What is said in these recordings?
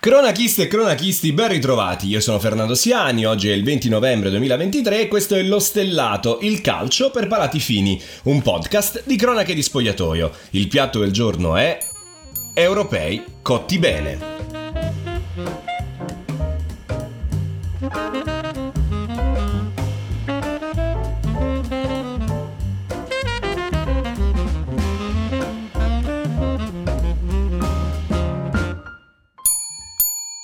Cronachiste e cronachisti, ben ritrovati. Io sono Fernando Siani, oggi è il 20 novembre 2023 e questo è Lo Stellato, il calcio per palati fini, un podcast di cronache di spogliatoio. Il piatto del giorno è Europei cotti bene.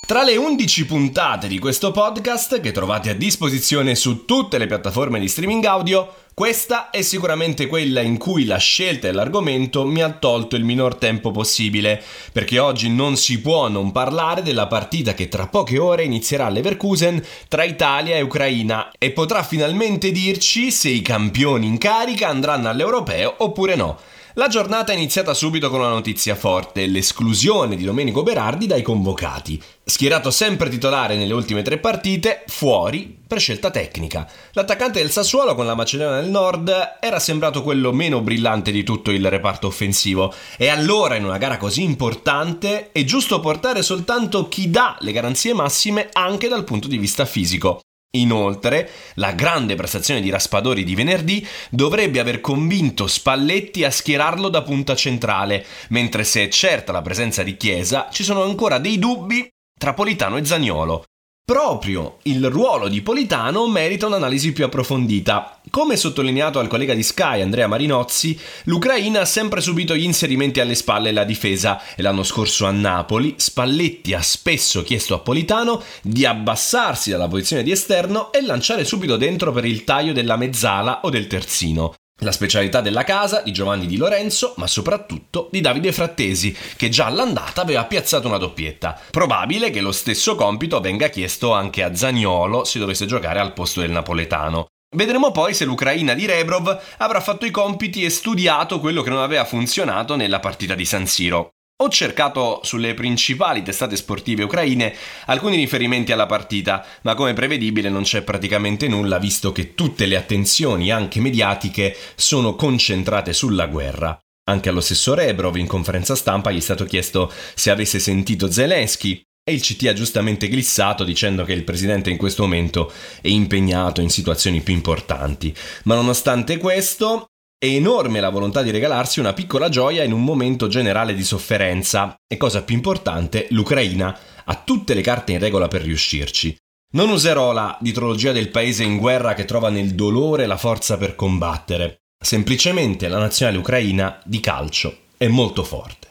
Tra le 11 puntate di questo podcast, che trovate a disposizione su tutte le piattaforme di streaming audio, questa è sicuramente quella in cui la scelta dell'argomento mi ha tolto il minor tempo possibile, perché oggi non si può non parlare della partita che tra poche ore inizierà a Leverkusen tra Italia e Ucraina e potrà finalmente dirci se i campioni in carica andranno all'europeo oppure no. La giornata è iniziata subito con una notizia forte, l'esclusione di Domenico Berardi dai convocati. Schierato sempre titolare nelle ultime tre partite, fuori per scelta tecnica. L'attaccante del Sassuolo con la Macedonia del Nord era sembrato quello meno brillante di tutto il reparto offensivo e allora in una gara così importante è giusto portare soltanto chi dà le garanzie massime anche dal punto di vista fisico. Inoltre, la grande prestazione di Raspadori di venerdì dovrebbe aver convinto Spalletti a schierarlo da punta centrale, mentre se è certa la presenza di Chiesa, ci sono ancora dei dubbi tra Politano e Zagnolo. Proprio il ruolo di Politano merita un'analisi più approfondita. Come sottolineato al collega di Sky Andrea Marinozzi, l'Ucraina ha sempre subito gli inserimenti alle spalle e la difesa e l'anno scorso a Napoli Spalletti ha spesso chiesto a Politano di abbassarsi dalla posizione di esterno e lanciare subito dentro per il taglio della mezzala o del terzino. La specialità della casa di Giovanni Di Lorenzo, ma soprattutto di Davide Frattesi, che già all'andata aveva piazzato una doppietta. Probabile che lo stesso compito venga chiesto anche a Zagnolo se dovesse giocare al posto del napoletano. Vedremo poi se l'Ucraina di Rebrov avrà fatto i compiti e studiato quello che non aveva funzionato nella partita di San Siro. Ho cercato sulle principali testate sportive ucraine alcuni riferimenti alla partita, ma come prevedibile non c'è praticamente nulla visto che tutte le attenzioni, anche mediatiche, sono concentrate sulla guerra. Anche allo stesso Rebrov in conferenza stampa gli è stato chiesto se avesse sentito Zelensky e il CT ha giustamente glissato dicendo che il presidente in questo momento è impegnato in situazioni più importanti. Ma nonostante questo, è enorme la volontà di regalarsi una piccola gioia in un momento generale di sofferenza e cosa più importante, l'Ucraina ha tutte le carte in regola per riuscirci. Non userò la ditrologia del paese in guerra che trova nel dolore la forza per combattere. Semplicemente la nazionale ucraina di calcio è molto forte.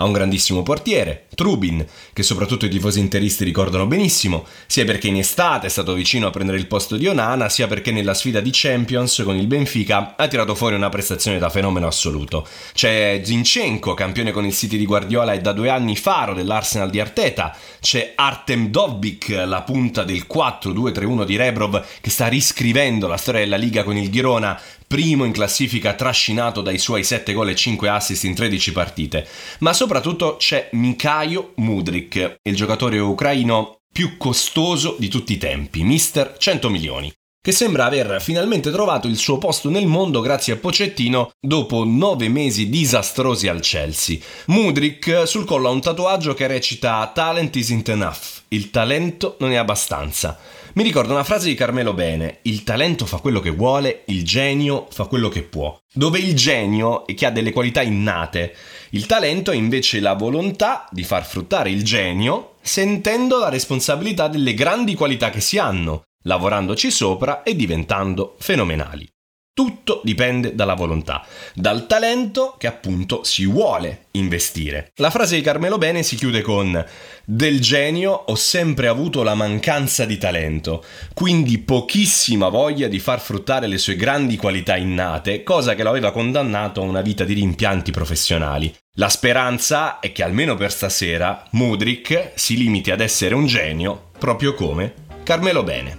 Ha un grandissimo portiere, Trubin, che soprattutto i tifosi interisti ricordano benissimo, sia perché in estate è stato vicino a prendere il posto di Onana, sia perché nella sfida di Champions con il Benfica ha tirato fuori una prestazione da fenomeno assoluto. C'è Zinchenko, campione con il City di Guardiola e da due anni faro dell'Arsenal di Arteta, c'è Artem Dovbik, la punta del 4-2-3-1 di Rebrov, che sta riscrivendo la storia della Liga con il Girona, primo in classifica trascinato dai suoi 7 gol e 5 assist in 13 partite, ma soprattutto c'è Mikhailo Mudrik, il giocatore ucraino più costoso di tutti i tempi, mister 100 milioni che sembra aver finalmente trovato il suo posto nel mondo grazie a Pocettino dopo nove mesi disastrosi al Chelsea. Mudrik sul collo ha un tatuaggio che recita Talent isn't enough, il talento non è abbastanza. Mi ricordo una frase di Carmelo Bene, il talento fa quello che vuole, il genio fa quello che può. Dove il genio è chi ha delle qualità innate, il talento è invece la volontà di far fruttare il genio sentendo la responsabilità delle grandi qualità che si hanno lavorandoci sopra e diventando fenomenali. Tutto dipende dalla volontà, dal talento che appunto si vuole investire. La frase di Carmelo Bene si chiude con Del genio ho sempre avuto la mancanza di talento, quindi pochissima voglia di far fruttare le sue grandi qualità innate, cosa che lo aveva condannato a una vita di rimpianti professionali. La speranza è che almeno per stasera Mudrik si limiti ad essere un genio, proprio come Carmelo Bene.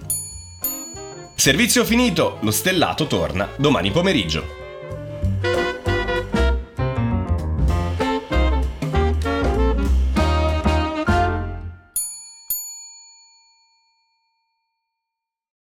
Servizio finito, lo stellato torna domani pomeriggio.